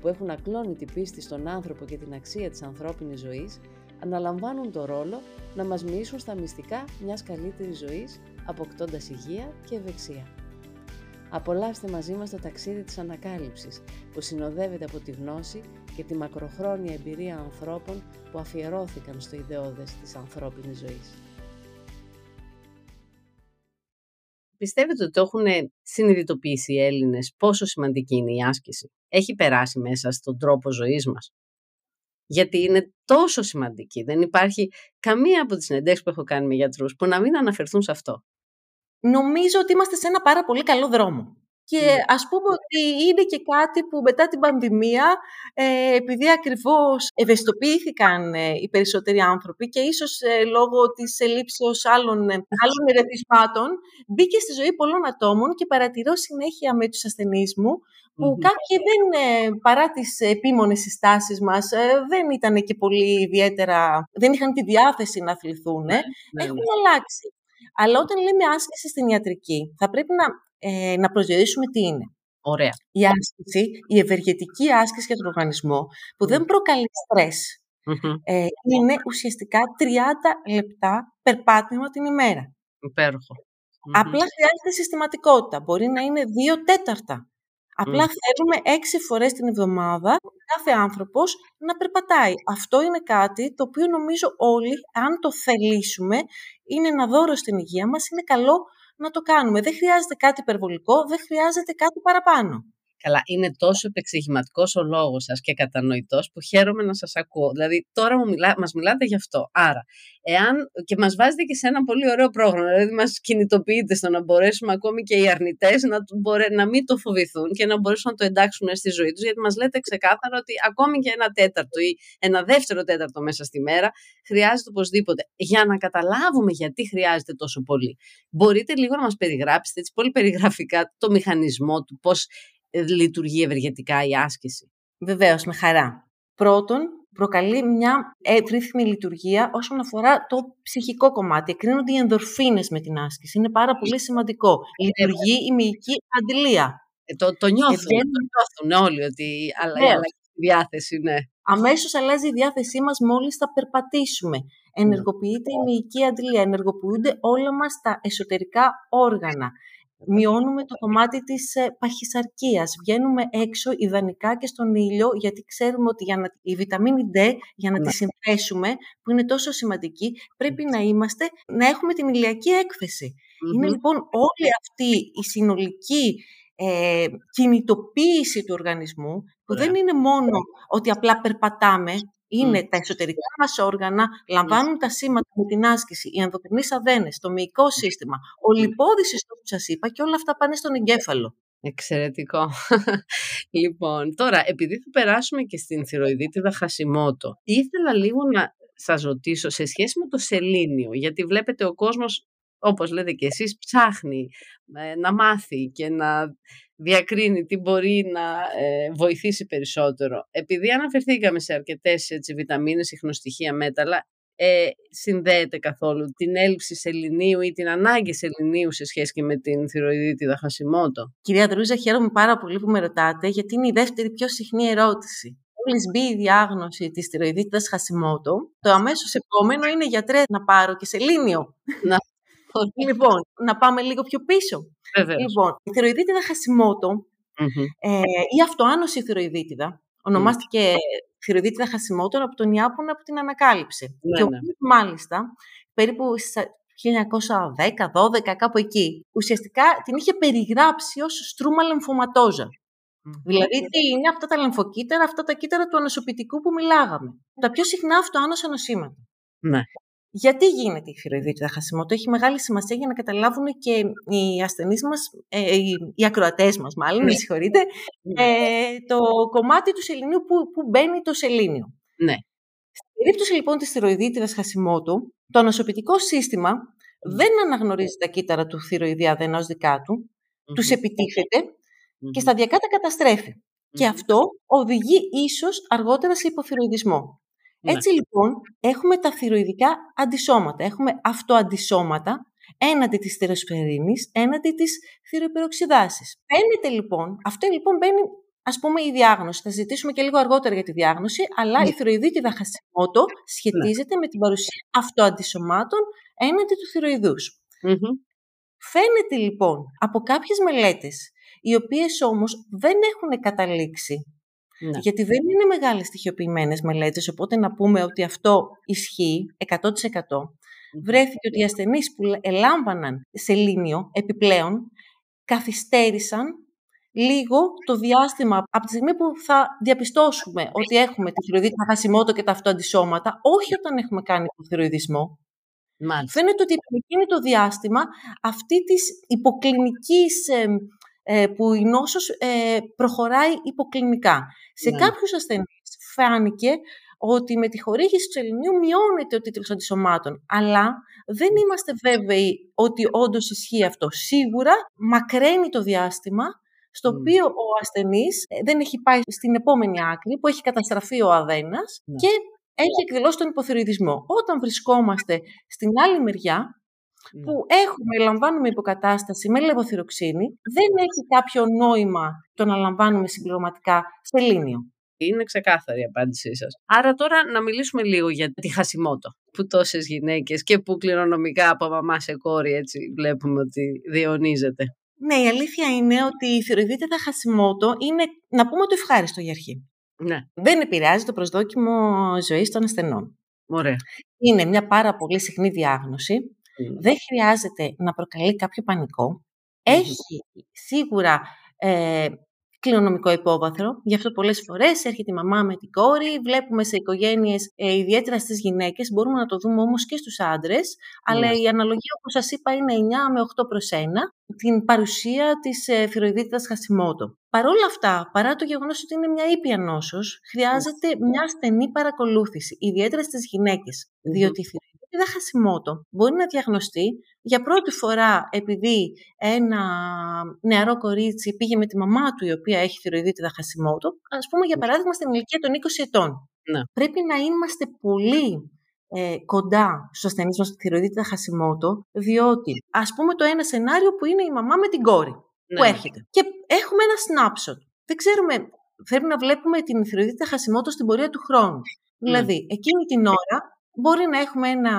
που έχουν ακλόνητη πίστη στον άνθρωπο και την αξία της ανθρώπινης ζωής, αναλαμβάνουν το ρόλο να μας μοιήσουν στα μυστικά μιας καλύτερης ζωής, αποκτώντας υγεία και ευεξία. Απολαύστε μαζί μας το ταξίδι της ανακάλυψης, που συνοδεύεται από τη γνώση και τη μακροχρόνια εμπειρία ανθρώπων που αφιερώθηκαν στο ιδεώδες της ανθρώπινης ζωής. Πιστεύετε ότι το έχουν συνειδητοποιήσει οι Έλληνες πόσο σημαντική είναι η άσκηση; Έχει περάσει μέσα στον τρόπο ζωής μας. Γιατί είναι τόσο σημαντική. Δεν υπάρχει καμία από τις συνεντεύξεις που έχω κάνει με γιατρούς που να μην αναφερθούν σε αυτό. Νομίζω ότι είμαστε σε ένα πάρα πολύ καλό δρόμο. Και ναι. ας πούμε ότι είναι και κάτι που μετά την πανδημία, ε, επειδή ακριβώς ευαισθητοποιήθηκαν ε, οι περισσότεροι άνθρωποι και ίσως ε, λόγω της ελλείψεως άλλων, ε, άλλων ερεθισμάτων, μπήκε στη ζωή πολλών ατόμων και παρατηρώ συνέχεια με τους ασθενείς μου, που mm κάποιοι δεν, παρά τις επίμονες συστάσεις μας, δεν ήταν και πολύ ιδιαίτερα, δεν είχαν τη διάθεση να αθληθούν, ναι, ναι, έχουν ναι. αλλάξει. Αλλά όταν λέμε άσκηση στην ιατρική, θα πρέπει να ε, να προσδιορίσουμε τι είναι. Ωραία. Η άσκηση, η ευεργετική άσκηση για τον οργανισμό που δεν προκαλεί στρες, ε, είναι ουσιαστικά 30 λεπτά περπάτημα την ημέρα. Υπέροχο. Απλά χρειάζεται συστηματικότητα. Μπορεί να είναι δύο τέταρτα. Απλά θέλουμε έξι φορές την εβδομάδα κάθε άνθρωπος να περπατάει. Αυτό είναι κάτι το οποίο νομίζω όλοι, αν το θελήσουμε, είναι ένα δώρο στην υγεία μας, είναι καλό να το κάνουμε. Δεν χρειάζεται κάτι υπερβολικό, δεν χρειάζεται κάτι παραπάνω. Καλά, είναι τόσο επεξηγηματικός ο λόγος σας και κατανοητός που χαίρομαι να σας ακούω. Δηλαδή, τώρα μου μιλά, μας μιλάτε γι' αυτό. Άρα, εάν, και μας βάζετε και σε ένα πολύ ωραίο πρόγραμμα, δηλαδή μας κινητοποιείτε στο να μπορέσουμε ακόμη και οι αρνητές να, να μην το φοβηθούν και να μπορέσουν να το εντάξουν στη ζωή τους, γιατί μας λέτε ξεκάθαρα ότι ακόμη και ένα τέταρτο ή ένα δεύτερο τέταρτο μέσα στη μέρα χρειάζεται οπωσδήποτε. Για να καταλάβουμε γιατί χρειάζεται τόσο πολύ, μπορείτε λίγο να μας περιγράψετε έτσι πολύ περιγραφικά το μηχανισμό του, πώς ε, λειτουργεί ευεργετικά η άσκηση. Βεβαίως, με χαρά. Πρώτον, προκαλεί μια εύρυθμη λειτουργία όσον αφορά το ψυχικό κομμάτι. Εκρίνονται οι ενδορφίνες με την άσκηση. Είναι πάρα πολύ σημαντικό. Ε, λειτουργεί η μυϊκή αντιλία. Ε, το, το νιώθουν, ε, το νιώθουν όλοι ότι αλλάζει η διάθεση, ναι. Αμέσως αλλάζει η διάθεσή μας μόλις θα περπατήσουμε. Ενεργοποιείται η μυϊκή αντιλία, ενεργοποιούνται όλα μας τα εσωτερικά όργανα μειώνουμε το κομμάτι της ε, παχυσαρκίας. Βγαίνουμε έξω ιδανικά και στον ήλιο, γιατί ξέρουμε ότι για να, η βιταμίνη D, για να τη ναι. συνθέσουμε, που είναι τόσο σημαντική, πρέπει να είμαστε, να έχουμε την ηλιακή Είναι λοιπόν όλη αυτή η συνολική ε, κινητοποίηση του οργανισμού, που δεν είναι μόνο ότι απλά περπατάμε, είναι τα εσωτερικά μας όργανα, λαμβάνουν τα σήματα με την άσκηση, οι ενδοκρινείς αδένες, το μυϊκό σύστημα, ο λιπόδης ιστός που σας είπα και όλα αυτά πάνε στον εγκέφαλο. Εξαιρετικό. λοιπόν, τώρα, επειδή θα περάσουμε και στην θηροειδίτιδα Χασιμότο, ήθελα λίγο να σας ρωτήσω σε σχέση με το σελήνιο, γιατί βλέπετε ο κόσμος, όπως λέτε και εσείς, ψάχνει ε, να μάθει και να διακρίνει τι μπορεί να ε, βοηθήσει περισσότερο. Επειδή αναφερθήκαμε σε αρκετές έτσι, βιταμίνες, ιχνοστοιχεία, μέταλλα, ε, συνδέεται καθόλου την έλλειψη σεληνίου ή την ανάγκη σεληνίου σε σχέση και με την θηροειδίτιδα Χασιμότο. Κυρία Δρούζα, χαίρομαι πάρα πολύ που με ρωτάτε, γιατί είναι η δεύτερη πιο συχνή ερώτηση. Μόλις μπει η διάγνωση της θηροειδίτιδα Χασιμότο, το αμέσως επόμενο είναι γιατρέ να πάρω και σελήνιο. Να. λοιπόν, να πάμε λίγο πιο πίσω. Βεβαίως. Λοιπόν, η θηροειδίτιδα Χασιμότο mm-hmm. ε, ή αυτοάνωση θηροειδίτιδα, ονομάστηκε mm. θηροειδίτιδα Χασιμότο από τον Ιάπωνα που την ανακάλυψε. Ναι, και ο ναι. μάλιστα, περίπου 1910-12, κάπου εκεί, ουσιαστικά την είχε περιγράψει ως στρούμα λεμφωματόζα. Δηλαδή, τι είναι αυτά τα λεμφοκύτταρα, αυτά τα κύτταρα του ανοσοποιητικού που μιλάγαμε. Τα πιο συχνά αυτοάνωσα νοσήματα. Ναι. Γιατί γίνεται η θηροειδίτιδα χασιμότο, έχει μεγάλη σημασία για να καταλάβουν και οι ασθενείς μας, ε, οι, οι ακροατές μας μάλλον, με ναι. συγχωρείτε, ναι. ε, το κομμάτι του σεληνίου που, που μπαίνει το σελήνιο. Ναι. Στην περίπτωση λοιπόν της θηροειδίτιδας Χασιμότου, το ανοσοποιητικό σύστημα δεν αναγνωρίζει τα κύτταρα του θηροειδή αδένα ως δικά του, mm τους επιτίθεται και σταδιακά τα καταστρέφει. Και αυτό οδηγεί ίσως αργότερα σε υποθυροειδισμό. Ναι. Έτσι λοιπόν έχουμε τα θηροειδικά αντισώματα. Έχουμε αυτοαντισώματα έναντι της θηροσφαιρίνης, έναντι της θηροϊπεροξιδάσης. Φαίνεται λοιπόν, αυτό λοιπόν μπαίνει ας πούμε η διάγνωση. Θα συζητήσουμε και λίγο αργότερα για τη διάγνωση, αλλά ναι. η θηροειδίτιδα Χασιμότο σχετίζεται ναι. με την παρουσία αυτοαντισωμάτων έναντι του θηροειδους Φαίνεται λοιπόν από κάποιες μελέτες, οι οποίες όμως δεν έχουν καταλήξει ναι. Γιατί δεν είναι μεγάλες στοιχειοποιημένες μελέτες, οπότε να πούμε ότι αυτό ισχύει 100%. Βρέθηκε ότι οι ασθενείς που ελάμβαναν σελήνιο επιπλέον καθυστέρησαν λίγο το διάστημα από τη στιγμή που θα διαπιστώσουμε ότι έχουμε τη θηροειδίτιδα χασιμότο και τα αυτοαντισώματα, όχι όταν έχουμε κάνει το θηροειδισμό. Μάλιστα. Φαίνεται ότι εκείνη το διάστημα αυτή της υποκλινικής ε, που η νόσος ε, προχωράει υποκλινικά. Σε ναι. κάποιους ασθενείς φάνηκε ότι με τη χορήγηση του ελληνίου μειώνεται ο τίτλος αντισωμάτων, αλλά δεν είμαστε βέβαιοι ότι όντως ισχύει αυτό. Σίγουρα μακραίνει το διάστημα στο οποίο ο ασθενής ε, δεν έχει πάει στην επόμενη άκρη, που έχει καταστραφεί ο αδένας ναι. και έχει εκδηλώσει τον υποθυροειδισμό. Όταν βρισκόμαστε στην άλλη μεριά, ναι. που έχουμε, λαμβάνουμε υποκατάσταση με λεβοθυροξίνη, δεν έχει κάποιο νόημα το να λαμβάνουμε συμπληρωματικά σελήνιο. Είναι ξεκάθαρη η απάντησή σας. Άρα τώρα να μιλήσουμε λίγο για τη χασιμότο, που τόσες γυναίκες και που κληρονομικά από μαμά σε κόρη έτσι βλέπουμε ότι διονύζεται. Ναι, η αλήθεια είναι ότι η θηροειδίτιδα χασιμότο είναι, να πούμε το ευχάριστο για αρχή. Ναι. Δεν επηρεάζει το προσδόκιμο ζωής των ασθενών. Ωραία. Είναι μια πάρα πολύ συχνή διάγνωση δεν χρειάζεται να προκαλεί κάποιο Έχει σίγουρα ε, κληρονομικό υπόβαθρο. Γι' αυτό πολλές φορές έρχεται η μαμά με την κόρη. Βλέπουμε σε οικογένειες, ε, ιδιαίτερα στις γυναίκες, μπορούμε να το δούμε όμως και στους άντρες. Αλλά η αναλογία, όπως σας είπα, είναι 9 με 8 προς 1 την παρουσία της ε, θηροειδίτιδα Χασιμότο. Παρ' όλα αυτά, παρά το γεγονός ότι είναι μια ήπια νόσος, χρειάζεται μια στενή παρακολούθηση, ιδιαίτερα στις γυναίκες. Διότι η η Χασιμότο μπορεί να διαγνωστεί για πρώτη φορά επειδή ένα νεαρό κορίτσι πήγε με τη μαμά του η οποία έχει θηροειδίτιδα Χασιμότο, ας πούμε για ναι. παράδειγμα στην ηλικία των 20 ετών. Ναι. Πρέπει να είμαστε πολύ ε, κοντά στους ασθενείς μας θηροειδίτιδα Χασιμότο, διότι ας πούμε το ένα σενάριο που είναι η μαμά με την κόρη που ναι. έρχεται. Και έχουμε ένα snapshot. Δεν ξέρουμε, πρέπει να βλέπουμε την θηροειδίτιδα Χασιμότο στην πορεία του χρόνου. Δηλαδή, εκείνη την ώρα Μπορεί να έχουμε ένα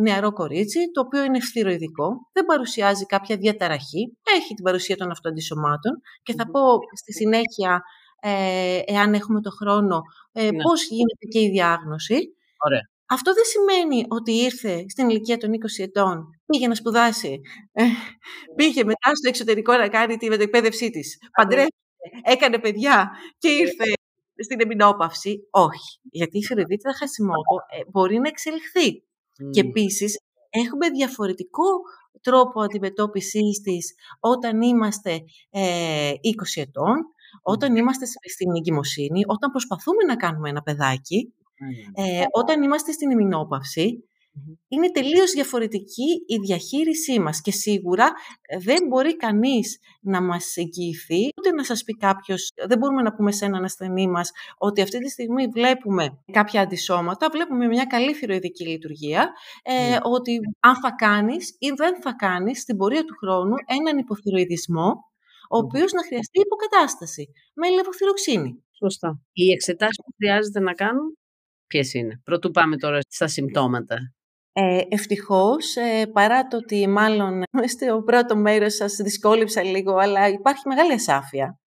νεαρό κορίτσι, το οποίο είναι ευθυροειδικό, δεν παρουσιάζει κάποια διαταραχή, έχει την παρουσία των αυτοαντισωμάτων και θα πω στη συνέχεια, ε, εάν έχουμε το χρόνο, ε, ναι. πώς γίνεται και η διάγνωση. Ωραία. Αυτό δεν σημαίνει ότι ήρθε στην ηλικία των 20 ετών, πήγε να σπουδάσει, ε, πήγε μετά στο εξωτερικό να κάνει τη μετεκπαίδευσή της, παντρεύτηκε, έκανε παιδιά και ήρθε στην εμεινόπαυση, όχι. Γιατί η φυροδίτιδα χασιμότο ε, μπορεί να εξελιχθεί. Και επίσης έχουμε διαφορετικό τρόπο αντιμετώπισης της όταν είμαστε ε, 20 ετών, όταν είμαστε στην εγκυμοσύνη, όταν προσπαθούμε να κάνουμε ένα παιδάκι, ε, όταν είμαστε στην εμεινόπαυση είναι τελείως διαφορετική η διαχείρισή μας και σίγουρα ε, δεν μπορεί κανείς να μας εγγυηθεί, ούτε να σας πει κάποιος, δεν μπορούμε να πούμε σε έναν ασθενή μας ότι αυτή τη στιγμή βλέπουμε κάποια αντισώματα, βλέπουμε μια καλή θηροειδική λειτουργία, ε, ναι. ότι αν θα κάνεις ή δεν θα κάνεις στην πορεία του χρόνου έναν υποθυροειδισμό, ο οποίος να χρειαστεί υποκατάσταση με λεβοθυροξίνη. Σωστά. Οι εξετάσεις που χρειάζεται να κάνουν, ποιες είναι; Πρωτού πάμε τώρα στα συμπτώματα. Ε, ευτυχώς, ε, παρά το ότι μάλλον στο πρώτο μέρος σας δυσκόλυψα λίγο, αλλά υπάρχει μεγάλη ασάφεια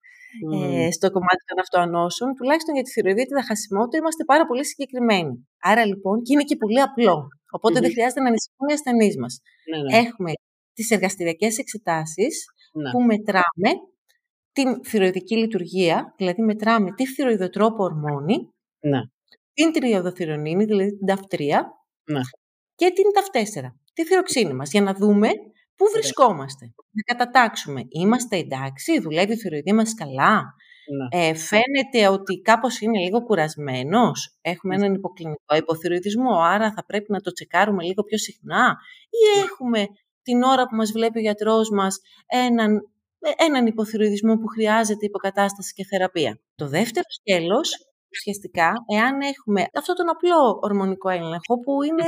ε, στο κομμάτι των αυτοανώσεων, τουλάχιστον για τη θηροειδίτιδα χασιμότητα είμαστε πάρα πολύ συγκεκριμένοι. Άρα λοιπόν, και είναι και πολύ απλό, δεν χρειάζεται να ανησυχούν οι ασθενείς μας. Ναι, ναι. Έχουμε τις εργαστηριακές εξετάσεις ναι. που μετράμε την θηροειδική λειτουργία, δηλαδή μετράμε τη θηροειδοτρόπο ορμόνη, ναι. την τριοδοθυρονίνη, δηλαδή την ταυτρία, ναι και την ταυτέσσερα, τη θηροξίνη μας, για να δούμε πού βρισκόμαστε. Να κατατάξουμε, είμαστε εντάξει, δουλεύει η θηροειδή μας καλά, Ναι. Ε, φαίνεται ότι κάπως είναι λίγο κουρασμένος; Έχουμε έναν υποκλινικό υποθυροειδισμό, άρα θα πρέπει να το τσεκάρουμε λίγο πιο συχνά; Ή έχουμε την ώρα που μας βλέπει ο γιατρός μας έναν, έναν υποθυροειδισμό που χρειάζεται υποκατάσταση και θεραπεία; Το δεύτερο σκέλος ουσιαστικά, εάν έχουμε αυτό τον απλό ορμονικό έλεγχο, που είναι,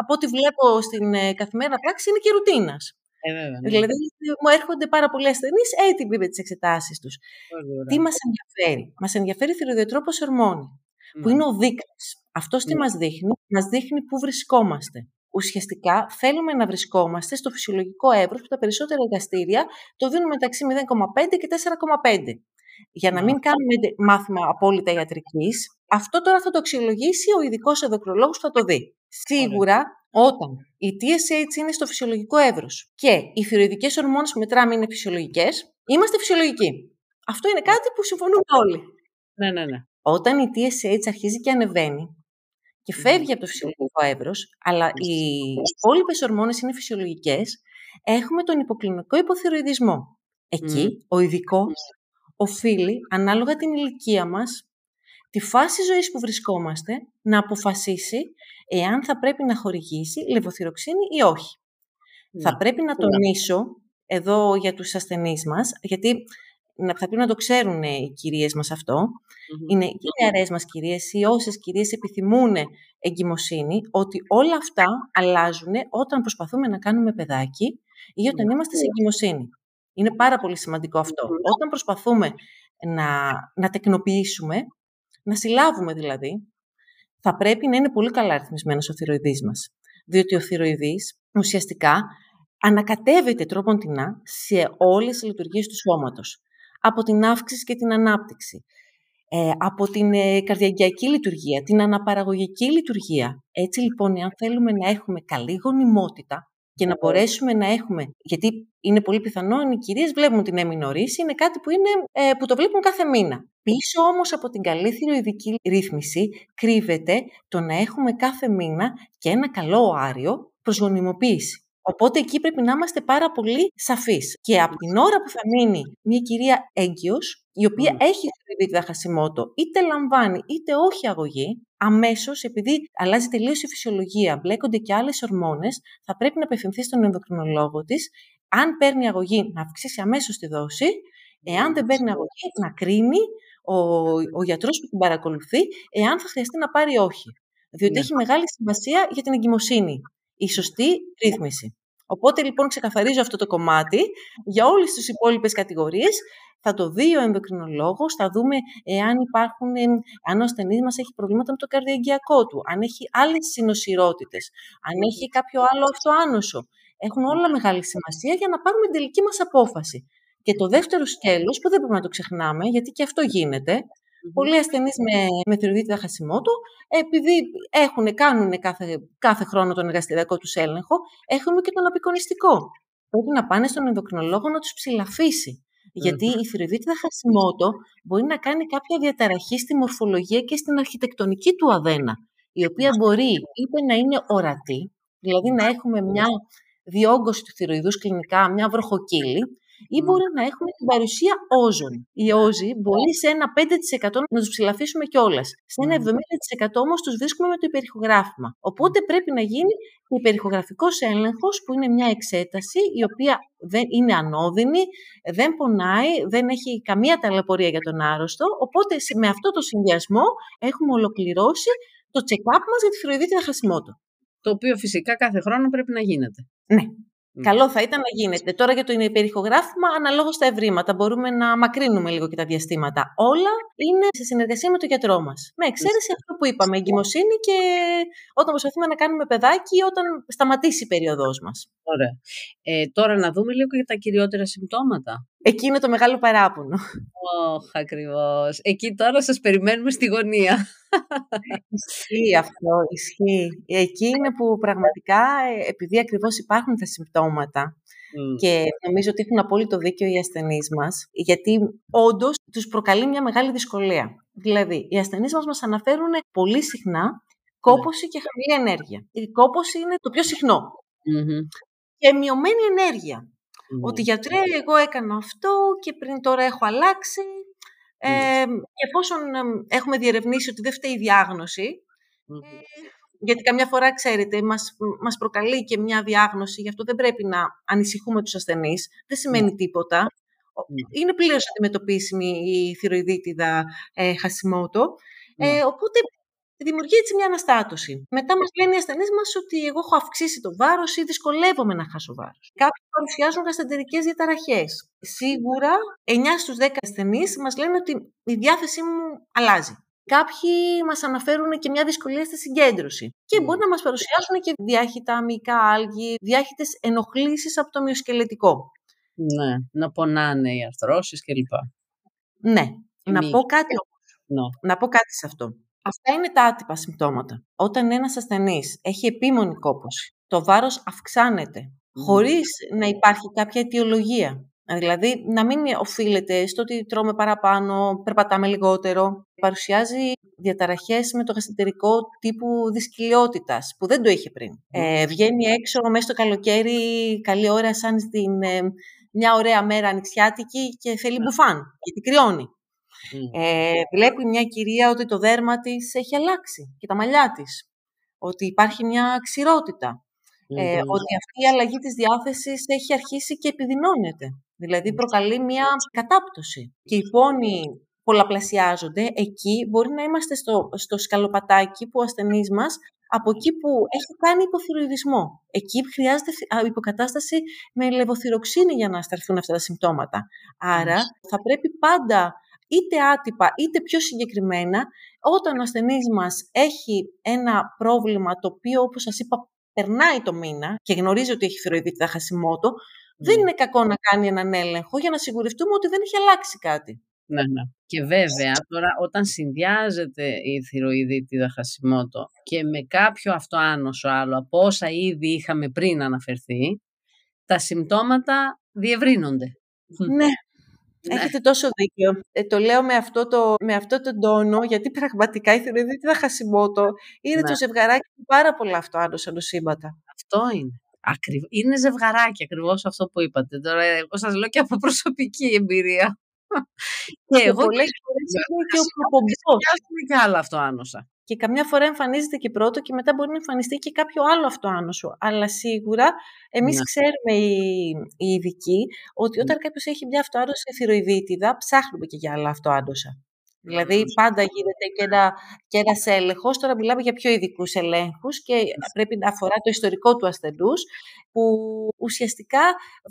από ό,τι βλέπω στην ε, καθημερινή πράξη, είναι και ρουτίνας. Ε, ναι. Δηλαδή, μου έρχονται πάρα πολλοί ασθενείς έτοιμοι με τις εξετάσεις τους. Τι μας ενδιαφέρει, Μας ενδιαφέρει η θηροδιοτρόπο ορμόνη, που είναι ο δείκτης. Αυτό τι ναι. μας δείχνει, Μας δείχνει πού βρισκόμαστε. Ουσιαστικά θέλουμε να βρισκόμαστε στο φυσιολογικό εύρος που τα περισσότερα εργαστήρια το δίνουν μεταξύ 0,5 και 4,5 για να μην κάνουμε μάθημα απόλυτα ιατρικής, αυτό τώρα θα το αξιολογήσει ο ειδικός ενδοκρολόγος που θα το δει. Σίγουρα όταν η TSH είναι στο φυσιολογικό εύρος και οι θηροειδικές ορμόνες που μετράμε είναι φυσιολογικές, είμαστε φυσιολογικοί. Αυτό είναι κάτι που συμφωνούμε όλοι. Ναι, ναι, ναι. Όταν η TSH αρχίζει και ανεβαίνει και φεύγει από το φυσιολογικό εύρος, αλλά οι υπόλοιπες ορμόνες είναι φυσιολογικές, έχουμε τον υποκλινικό υποθυροειδισμό. Εκεί ο ειδικός οφείλει, ανάλογα την ηλικία μας, τη φάση ζωής που βρισκόμαστε, να αποφασίσει εάν θα πρέπει να χορηγήσει λεβοθυροξίνη ή όχι. Θα ναι. πρέπει να τονίσω εδώ για τους ασθενείς μας, γιατί θα πρέπει να το ξέρουν οι κυρίες μας αυτό, είναι οι νεαρές μας κυρίες ή όσες κυρίες επιθυμούν εγκυμοσύνη, ότι όλα αυτά αλλάζουν όταν προσπαθούμε να κάνουμε παιδάκι ή όταν ναι. είμαστε σε εγκυμοσύνη. Είναι πάρα πολύ σημαντικό αυτό. Όταν προσπαθούμε να, να τεκνοποιήσουμε, να συλλάβουμε δηλαδή, θα πρέπει να είναι πολύ καλά αριθμισμένος ο θηροειδής μας. Διότι ο θηροειδής ουσιαστικά ανακατεύεται τρόπον τεινά σε όλες τις λειτουργίες του σώματος. Από την αύξηση και την ανάπτυξη, ε, από την ε, καρδιαγκιακή λειτουργία, την αναπαραγωγική λειτουργία. Έτσι λοιπόν, αν θέλουμε να έχουμε καλή γονιμότητα, και να μπορέσουμε να έχουμε. Γιατί είναι πολύ πιθανό αν οι κυρίες βλέπουν την έμεινορήση, είναι κάτι που, είναι, ε, που το βλέπουν κάθε μήνα. Πίσω όμως από την καλή θηροειδική ρύθμιση κρύβεται το να έχουμε κάθε μήνα και ένα καλό άριο προς γονιμοποίηση. Οπότε εκεί πρέπει να είμαστε πάρα πολύ σαφείς. Και από την ώρα που θα μείνει μια κυρία έγκυος, η οποία mm. έχει θηροειδίτιδα χασιμότο, είτε λαμβάνει είτε όχι αγωγή, αμέσως, επειδή αλλάζει τελείως η φυσιολογία, μπλέκονται και άλλες ορμόνες, θα πρέπει να απευθυνθεί στον ενδοκρινολόγο της. Αν παίρνει αγωγή, να αυξήσει αμέσως τη δόση. Εάν δεν παίρνει αγωγή, να κρίνει ο, ο γιατρός που την παρακολουθεί, εάν θα χρειαστεί να πάρει όχι. Διότι ναι. έχει μεγάλη σημασία για την εγκυμοσύνη η σωστή ρύθμιση. Οπότε λοιπόν ξεκαθαρίζω αυτό το κομμάτι για όλες τις υπόλοιπες κατηγορίες. Θα το δει ο ενδοκρινολόγος, θα δούμε εάν υπάρχουν, αν ο ασθενής μας έχει προβλήματα με το καρδιαγκιακό του, αν έχει άλλες συνοσυρότητες, αν έχει κάποιο άλλο αυτοάνωσο. Έχουν όλα μεγάλη σημασία για να πάρουμε την τελική μας απόφαση. Και το δεύτερο σκέλος, που δεν πρέπει να το ξεχνάμε, γιατί και αυτό γίνεται, Mm-hmm. Πολλοί ασθενείς με, με θηροειδίτιδα χασιμότο, επειδή έχουν, κάνουν κάθε, κάθε χρόνο τον εργαστηριακό τους έλεγχο, έχουμε και τον απεικονιστικό. Πρέπει να πάνε στον ενδοκρινολόγο να τους ψηλαφίσει. Γιατί η θηροειδίτιδα χασιμότο μπορεί να κάνει κάποια διαταραχή στη μορφολογία και στην αρχιτεκτονική του αδένα, η οποία μπορεί είτε να είναι ορατή, δηλαδή να έχουμε μια διόγκωση του θηροειδούς κλινικά, μια βροχοκύλη, ή μπορεί να έχουμε την παρουσία όζων. Οι όζοι μπορεί σε ένα 5% να τους ψηλαφίσουμε κιόλας. Σε ένα 70% όμως τους βρίσκουμε με το υπερηχογράφημα. Οπότε πρέπει να γίνει υπερηχογραφικός έλεγχος, που είναι μια εξέταση η οποία δεν είναι ανώδυνη, δεν πονάει, δεν έχει καμία ταλαιπωρία για τον άρρωστο. Οπότε με αυτό το συνδυασμό έχουμε ολοκληρώσει το check-up μας για τη θηροειδίτιδα χασιμότο. Το οποίο φυσικά κάθε χρόνο πρέπει να γίνεται. Ναι. Καλό θα ήταν να γίνεται. Τώρα για το υπερηχογράφημα, αναλόγως στα ευρήματα, μπορούμε να μακρύνουμε λίγο και τα διαστήματα. Όλα είναι σε συνεργασία με τον γιατρό μας. Με εξαίρεση αυτό που είπαμε, εγκυμοσύνη και όταν προσπαθούμε να κάνουμε παιδάκι, όταν σταματήσει η περίοδός μας. Ωραία. Ε, τώρα να δούμε λίγο για τα κυριότερα συμπτώματα. Εκεί είναι το μεγάλο παράπονο. Όχι, ακριβώς. Εκεί τώρα σας περιμένουμε στη γωνία. Ισχύει αυτό, ισχύει. Εκεί είναι που πραγματικά, ε, επειδή ακριβώς υπάρχουν τα συμπτώματα, Και νομίζω ότι έχουν απόλυτο δίκιο οι ασθενείς μας, γιατί όντως τους προκαλεί μια μεγάλη δυσκολία. Δηλαδή, οι ασθενείς μας μας αναφέρουν πολύ συχνά κόποση και χαμηλή ενέργεια. Η κόποση είναι το πιο συχνο Και μειωμένη ενέργεια. Ότι γιατρέ, εγώ έκανα αυτό και πριν τώρα έχω αλλάξει Ε, και εφόσον έχουμε διερευνήσει ότι δεν φταίει η διάγνωση, ε, γιατί καμιά φορά, ξέρετε, μας, μας προκαλεί και μια διάγνωση, γι' αυτό δεν πρέπει να ανησυχούμε τους ασθενείς. Δεν σημαίνει ναι. τίποτα. Ναι. Είναι πλήρως αντιμετωπίσιμη η θηροειδίτιδα ε, Χασιμότο. Ε, ναι. οπότε δημιουργεί έτσι μια αναστάτωση. Μετά μας λένε οι ασθενείς μας ότι εγώ έχω αυξήσει το βάρος ή δυσκολεύομαι να χάσω βάρος. Κάποιοι παρουσιάζουν γαστεντερικέ διαταραχές. Σίγουρα 9 στους 10 ασθενείς μας λένε ότι η διάθεσή μου αλλάζει. Κάποιοι μας αναφέρουν και μια δυσκολία στη συγκέντρωση. Και μπορεί να μας παρουσιάσουν και διάχυτα αμυϊκά άλγη, διάχυτες ενοχλήσεις από το μυοσκελετικό. Ναι, να πονάνε οι αρθρώσεις κλπ. Ναι. Να πω κάτι ναι. Να πω κάτι σε αυτό. Αυτά είναι τα άτυπα συμπτώματα. Όταν ένας ασθενής έχει επίμονη κόπωση, το βάρος αυξάνεται, χωρίς να υπάρχει κάποια αιτιολογία. Δηλαδή, να μην οφείλεται στο ότι τρώμε παραπάνω, περπατάμε λιγότερο. Παρουσιάζει διαταραχές με το γαστεντερικό τύπου δυσκυλιότητας, που δεν το είχε πριν. Ε, βγαίνει έξω μέσα στο καλοκαίρι, καλή ώρα σαν στην, ε, μια ωραία μέρα ανοιξιάτικη και θέλει μπουφάν, γιατί κρυώνει. Ε, βλέπει μια κυρία ότι το δέρμα της έχει αλλάξει και τα μαλλιά της. Ότι υπάρχει μια ξηρότητα. Ε, ότι αυτή η αλλαγή της διάθεσης έχει αρχίσει και επιδεινώνεται. Δηλαδή προκαλεί μια κατάπτωση. Και οι πόνοι πολλαπλασιάζονται. Εκεί μπορεί να είμαστε στο, στο σκαλοπατάκι που ο ασθενής μας από εκεί που έχει κάνει υποθυροειδισμό. Εκεί χρειάζεται υποκατάσταση με λεβοθυροξίνη για να σταθούν αυτά τα συμπτώματα. Άρα θα πρέπει πάντα είτε άτυπα είτε πιο συγκεκριμένα, όταν ο ασθενής μας έχει ένα πρόβλημα το οποίο, όπως σας είπα, περνάει το μήνα και γνωρίζει ότι έχει θηροειδίτιδα χασιμότο, δεν ναι. είναι κακό να κάνει έναν έλεγχο για να σιγουρευτούμε ότι δεν έχει αλλάξει κάτι. Ναι, ναι. Και βέβαια, τώρα όταν συνδυάζεται η θηροειδίτιδα χασιμότο και με κάποιο αυτοάνωσο άλλο από όσα ήδη είχαμε πριν αναφερθεί, τα συμπτώματα διευρύνονται. Ναι, ναι. Έχετε τόσο δίκιο. Ε, το λέω με αυτό, το, με αυτό τον τόνο, γιατί πραγματικά η θα Χασιμότο είναι ναι. το ζευγαράκι που πάρα πολλά αυτό άντωσαν νοσήματα. Αυτό είναι. Ακριβ... Είναι ζευγαράκι ακριβώς αυτό που είπατε. Τώρα, εγώ σας λέω και από προσωπική εμπειρία. και εγώ πολλές φορές και ο προπομπό. και άλλα αυτό άνοσα και καμιά φορά εμφανίζεται και πρώτο και μετά μπορεί να εμφανιστεί και κάποιο άλλο αυτοάνωσο. Αλλά σίγουρα εμείς ναι. ξέρουμε οι, οι ειδικοί ότι όταν ναι. κάποιος έχει μια αυτοάνωση θηροειδίτιδα, ψάχνουμε και για άλλα αυτοάνωσα. Δηλαδή πάντα γίνεται και, ένα, και ένας έλεγχος, τώρα μιλάμε για πιο ειδικούς ελέγχους και πρέπει να αφορά το ιστορικό του ασθενούς, που ουσιαστικά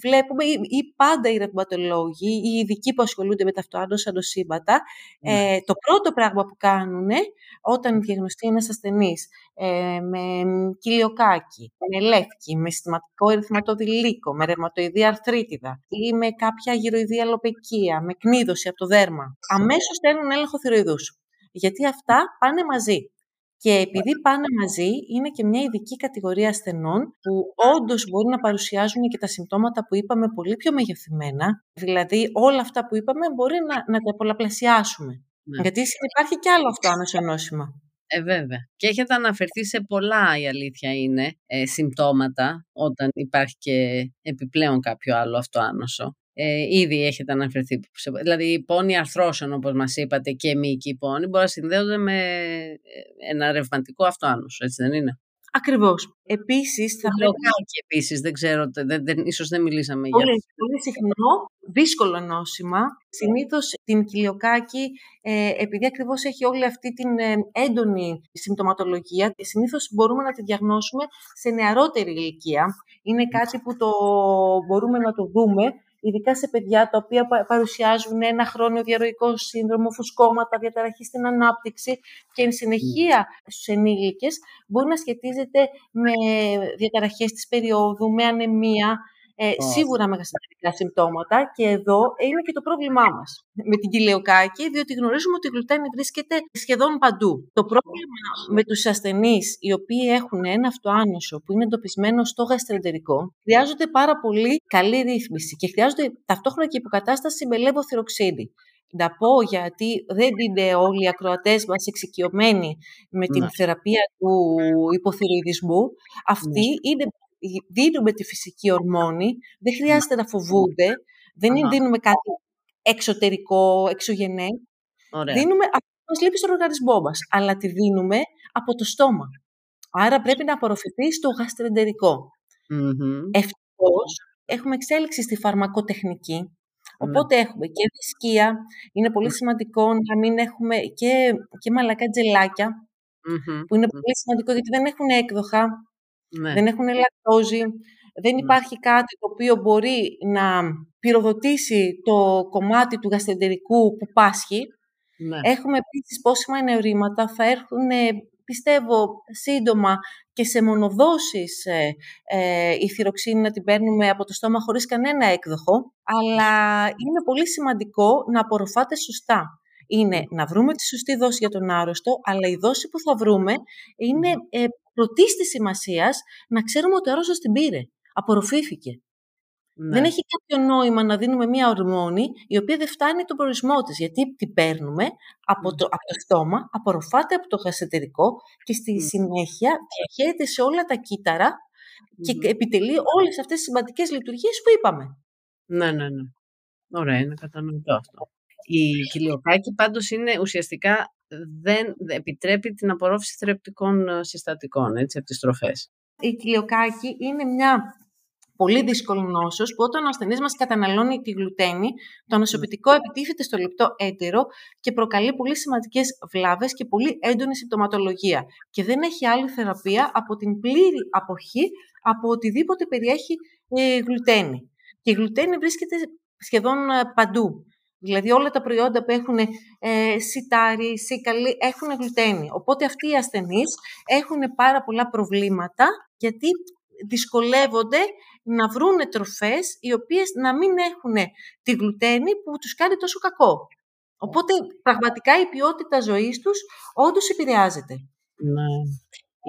βλέπουμε ή, πάντα οι ρευματολόγοι, οι ειδικοί που ασχολούνται με τα αυτοάνωσα νοσήματα, ναι. ε, το πρώτο πράγμα που κάνουν όταν διαγνωστεί ένας ασθενής ε, με κοιλιοκάκι, με λεύκη, με συστηματικό ερυθματώδη λύκο, με ρευματοειδή αρθρίτιδα ή με κάποια γυροειδή αλοπεκία, με κνίδωση από το δέρμα, αμέσως στέλνουν έλεγχο θηροειδούς. Γιατί αυτά πάνε μαζί. Και επειδή πάνε μαζί, είναι και μια ειδική κατηγορία ασθενών που όντως μπορεί να παρουσιάζουν και τα συμπτώματα που είπαμε πολύ πιο μεγεθυμένα. Δηλαδή, όλα αυτά που είπαμε μπορεί να, να τα πολλαπλασιάσουμε. Ναι. Γιατί υπάρχει και άλλο αυτό άμεσο νόσημα. Ε, βέβαια. Και έχετε αναφερθεί σε πολλά, η αλήθεια είναι, ε, συμπτώματα, όταν υπάρχει και επιπλέον κάποιο άλλο αυτοάνωσο ε, ήδη έχετε αναφερθεί. Δηλαδή, πόνοι αρθρώσεων, όπως μας είπατε, και μυϊκοί πόνοι, μπορεί να συνδέονται με ε, ένα ρευματικό αυτοάνωσο, έτσι δεν είναι; Ακριβώς. Επίσης, θα πρέπει... Και επίσης, δεν ξέρω, δεν, δεν, ίσως δεν μιλήσαμε για αυτό. Πολύ συχνό, δύσκολο νόσημα. Συνήθως την κοιλιοκάκη, ε, επειδή ακριβώς έχει όλη αυτή την ε, έντονη συμπτωματολογία, συνήθως μπορούμε να τη διαγνώσουμε σε νεαρότερη ηλικία. Είναι κάτι που το μπορούμε να το δούμε ειδικά σε παιδιά τα οποία παρουσιάζουν ένα χρόνιο διαρροϊκό σύνδρομο, φουσκώματα, διαταραχή στην ανάπτυξη και εν συνεχεία στους ενήλικες μπορεί να σχετίζεται με διαταραχές της περίοδου, με ανεμία, ε, σίγουρα μεγαστατικά συμπτώματα και εδώ είναι και το πρόβλημά μας με την κοιλαιοκάκη, διότι γνωρίζουμε ότι η γλουτένη βρίσκεται σχεδόν παντού. Το πρόβλημα με τους ασθενείς οι οποίοι έχουν ένα αυτοάνωσο που είναι εντοπισμένο στο γαστρεντερικό, χρειάζονται πάρα πολύ καλή ρύθμιση και χρειάζονται ταυτόχρονα και υποκατάσταση με λεβοθυροξίνη. Να πω γιατί δεν είναι όλοι οι ακροατές μας εξοικειωμένοι με την ναι. θεραπεία του υποθυροειδισμού. Αυτή ναι. είναι δίνουμε τη φυσική ορμόνη, δεν χρειάζεται να φοβούνται, δεν δίνουμε κάτι εξωτερικό, εξωγενέ. Ωραία. Δίνουμε αυτό που μας λείπει στον οργανισμό μας, αλλά τη δίνουμε από το στόμα. Άρα πρέπει να απορροφηθεί στο γαστρεντερικό. Μμμ. Ευτυχώς έχουμε εξέλιξη στη φαρμακοτεχνική, Ναι. οπότε έχουμε και δισκία, είναι πολύ σημαντικό να μην έχουμε και, και μαλακά τζελάκια, Μμμ. που είναι Μμ. πολύ σημαντικό γιατί δεν έχουν έκδοχα, Ναι. δεν έχουν λακτόζη, δεν Ναι. υπάρχει κάτι το οποίο μπορεί να πυροδοτήσει το κομμάτι του γαστρεντερικού που πάσχει. Ναι. Έχουμε επίσης πόσιμα νεωρήματα, θα έρθουν ε, πιστεύω σύντομα και σε μονοδόσεις ε, ε, η θυροξίνη να την παίρνουμε από το στόμα χωρίς κανένα έκδοχο, αλλά είναι πολύ σημαντικό να απορροφάτε σωστά. Είναι να βρούμε τη σωστή δόση για τον άρρωστο, αλλά η δόση που θα βρούμε είναι ε, πρωτής της σημασίας να ξέρουμε ότι ο άρρωστος την πήρε, απορροφήθηκε. Ναι. Δεν έχει κάποιο νόημα να δίνουμε μία ορμόνη η οποία δεν φτάνει τον προορισμό της, γιατί την παίρνουμε από το, από το στόμα, απορροφάται από το γαστρεντερικό και στη Μμ. συνέχεια διαχέεται σε όλα τα κύτταρα και Μμμ. επιτελεί όλες αυτές τις σημαντικές λειτουργίες που είπαμε. Ναι, ναι, ναι. Ωραία, είναι κατανοητό αυτό. Η κοιλιοκάκη πάντως είναι ουσιαστικά δεν επιτρέπει την απορρόφηση θρεπτικών ε, συστατικών, έτσι, από τις τροφές. Η κοιλιοκάκη είναι μια πολύ δύσκολη νόσος που όταν ο ασθενής μας καταναλώνει τη γλουτένη, το ανοσοποιητικό επιτίθεται στο λεπτό έντερο και προκαλεί πολύ σημαντικές βλάβες και πολύ έντονη συμπτωματολογία. Και δεν έχει άλλη θεραπεία από την πλήρη αποχή από οτιδήποτε περιέχει ε, γλουτένη. Και η γλουτένη βρίσκεται σχεδόν ε, παντού. Δηλαδή όλα τα προϊόντα που έχουν ε, σιτάρι, σίκαλι έχουν γλουτένη. Οπότε αυτοί οι ασθενείς έχουν πάρα πολλά προβλήματα γιατί δυσκολεύονται να βρούνε τροφές οι οποίες να μην έχουν τη γλουτένη που τους κάνει τόσο κακό. Οπότε πραγματικά η ποιότητα ζωής τους όντως επηρεάζεται. Ναι.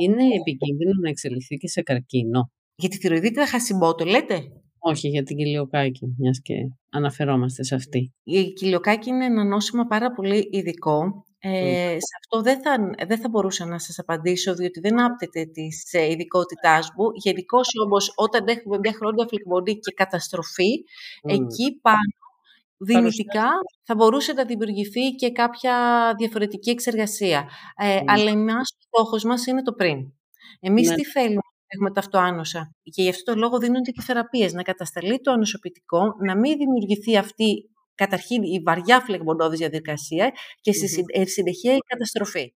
Είναι επικίνδυνο να εξελιχθεί και σε καρκίνο. Για τη θηροειδίτιδα χασιμπότο λέτε; Όχι για την κοιλιοκάκη, μιας και αναφερόμαστε σε αυτή. Η κοιλιοκάκη είναι ένα νόσημα πάρα πολύ ειδικό. Ε, σε αυτό δεν θα, δεν θα μπορούσα να σας απαντήσω, διότι δεν άπτεται της ε, ειδικότητάς μου. Γενικώ όμως, όταν έχουμε μια χρόνια φλεγμονή και καταστροφή, Μμ. εκεί πάνω δυνητικά θα μπορούσε να δημιουργηθεί και κάποια διαφορετική εξεργασία. Ε, Μμ. Αλλά εμάς, ο στόχος μας είναι το πριν. Εμείς Ναι. τι θέλουμε; Έχουμε τα αυτοάνοσα. Και γι' αυτό το λόγο δίνονται και θεραπείες. Να κατασταλεί το ανοσοποιητικό, να μην δημιουργηθεί αυτή καταρχήν η βαριά φλεγμονώδης διαδικασία και στη Μμμ. συν- ε, συνεχεία η καταστροφή.